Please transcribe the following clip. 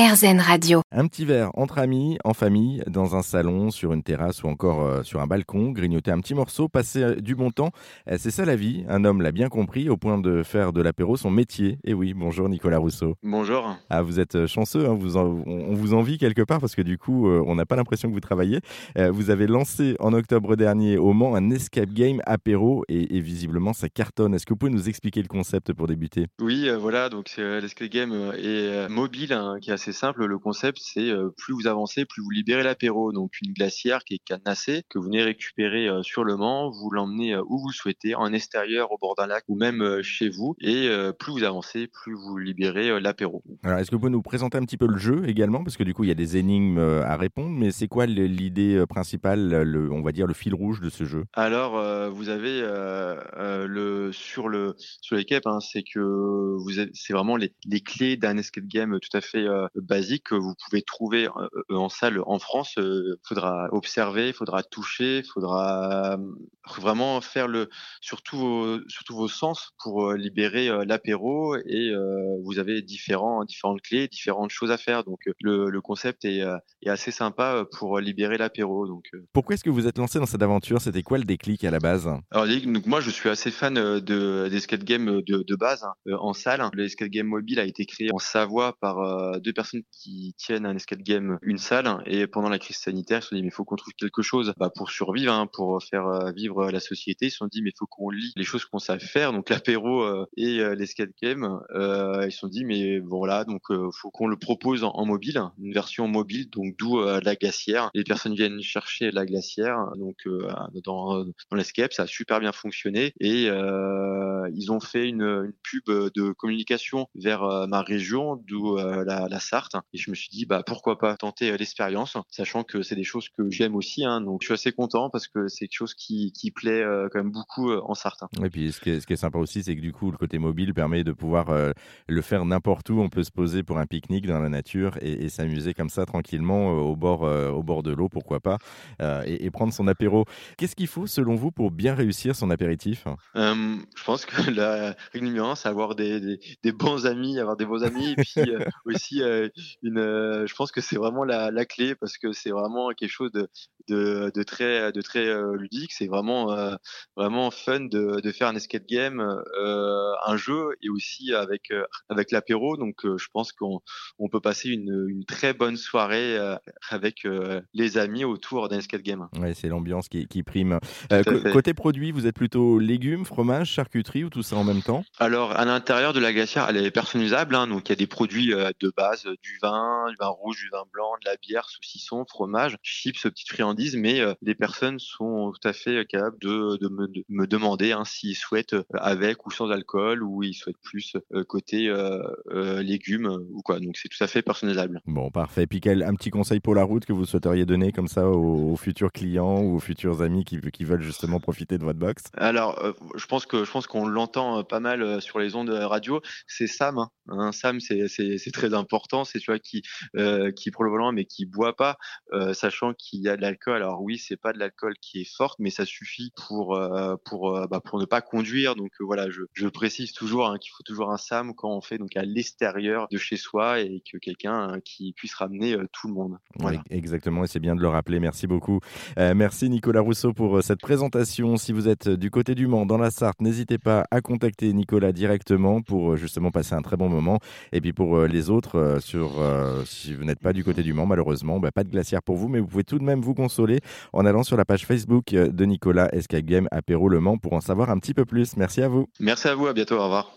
RZN Radio. Un petit verre entre amis, en famille, dans un salon, sur une terrasse ou encore euh, sur un balcon, grignoter un petit morceau, passer euh, du bon temps. Euh, c'est ça la vie. Un homme l'a bien compris au point de faire de l'apéro son métier. Et oui, bonjour Nicolas Rousseau. Bonjour. Ah, vous êtes chanceux, hein, vous en- on vous envie quelque part parce que du coup, on n'a pas l'impression que vous travaillez. Vous avez lancé en octobre dernier au Mans un escape game apéro et, et visiblement ça cartonne. Est-ce que vous pouvez nous expliquer le concept pour débuter? Oui, euh, voilà, donc c'est, euh, l'escape game est euh, mobile, hein, qui est assez simple. Le concept, c'est euh, plus vous avancez, plus vous libérez l'apéro. Donc une glacière qui est cadenassée, que vous venez récupérer euh, sur le Mans, vous l'emmenez euh, où vous souhaitez, en extérieur, au bord d'un lac ou même chez vous. Et plus vous avancez, plus vous libérez l'apéro. Alors, est-ce que vous pouvez nous présenter un petit peu le jeu également? Parce que du coup, il y a des énigmes à répondre, mais c'est quoi l'idée principale, le, on va dire le fil rouge de ce jeu? Alors, vous avez le sur le sur l'équipe, hein, c'est que vous c'est vraiment les, les clés d'un escape game tout à fait euh, basique que vous pouvez trouver euh, euh, en salle en France. Il faudra observer, il faudra toucher, il faudra euh, vraiment faire le surtout vos, surtout vos sens pour euh, libérer euh, l'apéro et euh, vous avez différents différentes clés, différentes choses à faire. Donc euh, le, le concept est, euh, est assez sympa euh, pour libérer l'apéro. Donc euh, Pourquoi est-ce que vous êtes lancé dans cette aventure? C'était quoi le déclic à la base? Alors donc moi je suis assez fan euh, de des skate games de, de base hein, euh, en salle. Le skate game mobile a été créé en Savoie par euh, deux personnes qui tiennent un skate game une salle et pendant la crise sanitaire ils se sont dit mais faut qu'on trouve quelque chose bah, pour survivre, hein, pour faire euh, vivre la société. Ils se sont dit mais faut qu'on lie les choses qu'on sait faire donc l'apéro euh, et euh, les skate games. Euh, ils se sont dit mais voilà donc faut qu'on le propose en, mobile, une version mobile donc d'où la glacière. Les personnes viennent chercher la glacière donc dans dans l'escape, ça a super bien fonctionné et ils ont fait une, pub de communication vers ma région, d'où la, la Sarthe. Et je me suis dit bah pourquoi pas tenter euh, l'expérience, sachant que c'est des choses que j'aime aussi. Hein, donc je suis assez content parce que c'est quelque chose qui, qui plaît euh, quand même beaucoup euh, en Sarthe. Et puis ce qui, est, ce qui est sympa aussi, c'est que du coup, le côté mobile permet de pouvoir euh, le faire n'importe où. On peut se poser pour un pique-nique dans la nature et, et s'amuser comme ça tranquillement au bord, au bord de l'eau, pourquoi pas, et, et prendre son apéro. Qu'est-ce qu'il faut selon vous pour bien réussir son apéritif? Je pense que la règle numéro un, c'est avoir des, des, des bons amis, avoir des bons amis, et puis aussi euh, je pense que c'est vraiment la clé parce que c'est vraiment quelque chose de, de, de très, de très euh, ludique. C'est vraiment, euh, vraiment fun de, de faire un escape game, euh, un jeu, et aussi avec avec l'apéro. Donc, je pense qu'on on peut passer une, une très bonne soirée avec les amis autour d'un escape game. Ouais, c'est l'ambiance qui, qui prime. Côté produit, vous êtes plutôt légumes, fromage, charcuterie ou tout ça en même temps? Alors, à l'intérieur de la glacière, elle est personnalisable. hein, donc, il y a des produits de base, du vin, du vin rouge, du vin blanc, de la bière, saucisson, fromage, chips, petites friandises. Mais euh, les personnes sont tout à fait euh, capables de, de me, de me demander hein, s'ils souhaitent euh, avec ou sans alcool ou ils souhaitent plus côté légumes ou quoi. Donc, c'est tout à fait personnalisable. Bon, parfait. Puis quel- un petit conseil pour la route que vous souhaiteriez donner comme ça aux, aux futurs clients ou aux futurs amis qui, qui veulent justement profiter de votre box? Alors, euh, je pense que je pense qu'on l'entend pas mal sur les ondes radio. C'est Sam. Hein. Hein, Sam, c'est très important. C'est tu vois qui euh, qui prend le volant mais qui boit pas, euh, sachant qu'il y a de l'alcool. Alors oui, c'est pas de l'alcool qui est forte, mais ça suffit pour euh, pour euh, bah, pour ne pas conduire. Donc euh, voilà, je je précise toujours hein, qu'il faut toujours un Sam quand on fait donc à l'extérieur de chez soi et que quelqu'un euh, qui puisse ramener tout le monde. Voilà. Exactement, et c'est bien de le rappeler. Merci beaucoup. Merci Nicolas Rousseau pour cette présentation. Si vous êtes du côté du Mans, dans la Sarthe, n'hésitez pas à contacter Nicolas directement pour justement passer un très bon moment. Et puis pour les autres, sur, si vous n'êtes pas du côté du Mans, malheureusement, bah, pas de glacière pour vous, mais vous pouvez tout de même vous en allant sur la page Facebook euh, de Nicolas Escape Game Apéro Le Mans pour en savoir un petit peu plus. Merci à vous. Merci à vous. À bientôt. Au revoir.